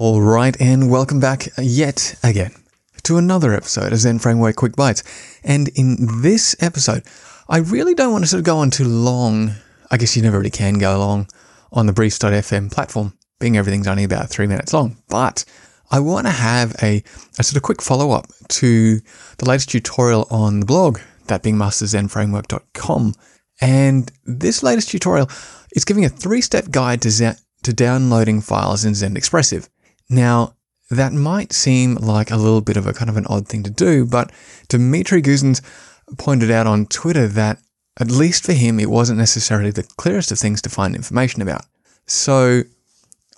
All right, and welcome back yet again to another episode of Zend Framework Quick Bites. And in this episode, I really don't want to sort of go on too long. I guess you never really can go long on the Briefs.fm platform, being everything's only about three minutes long. But I want to have a, a sort of quick follow up to the latest tutorial on the blog, that being masterzendframework.com. And this latest tutorial is giving a three step guide to, Zend, to downloading files in Zend Expressive. Now, that might seem like a little bit of a kind of an odd thing to do, but Dimitri Guzins pointed out on Twitter that at least for him, it wasn't necessarily the clearest of things to find information about. So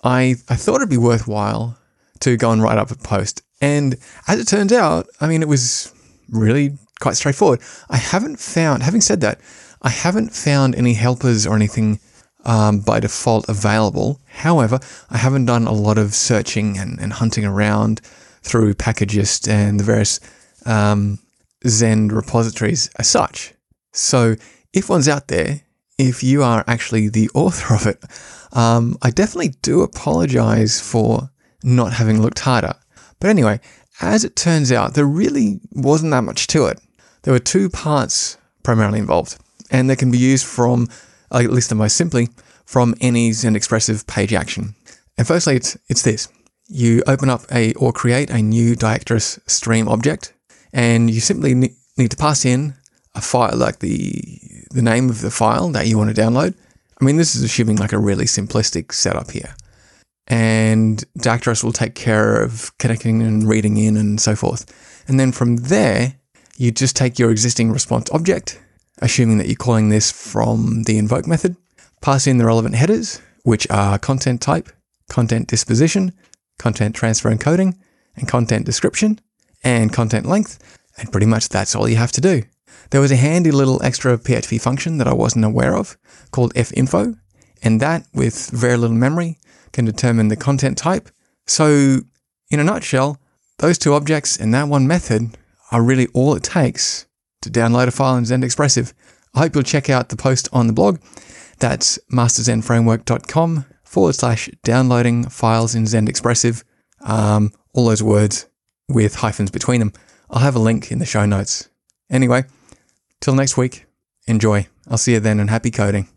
I, I thought it'd be worthwhile to go and write up a post. And as it turns out, I mean, it was really quite straightforward. I haven't found, having said that, I haven't found any helpers or anything um, by default available. However, I haven't done a lot of searching and, and hunting around through Packagist and the various um, Zend repositories as such. So if one's out there, if you are actually the author of it, um, I definitely do apologize for not having looked harder. But anyway, as it turns out, there really wasn't that much to it. There were two parts primarily involved, and they can be used from at least the most simply, from any Zend Expressive page action. And firstly, it's, it's this. You open up a or create a new Diactoros stream object, and you simply ne- need to pass in a file like the the name of the file that you want to download. I mean, this is assuming like a really simplistic setup here. And Diactoros will take care of connecting and reading in and so forth. And then from there, you just take your existing response object assuming that you're calling this from the invoke method. Pass in the relevant headers, which are content type, content disposition, content transfer encoding, and content description, and content length, and pretty much that's all you have to do. There was a handy little extra PHP function that I wasn't aware of called finfo, and that, with very little memory, can determine the content type. So, in a nutshell, those two objects and that one method are really all it takes to download a file in Zend Expressive. I hope you'll check out the post on the blog. That's masterzendframework.com forward slash downloading files in Zend Expressive. Um, all those words with hyphens between them. I'll have a link in the show notes. Anyway, till next week, enjoy. I'll see you then and happy coding.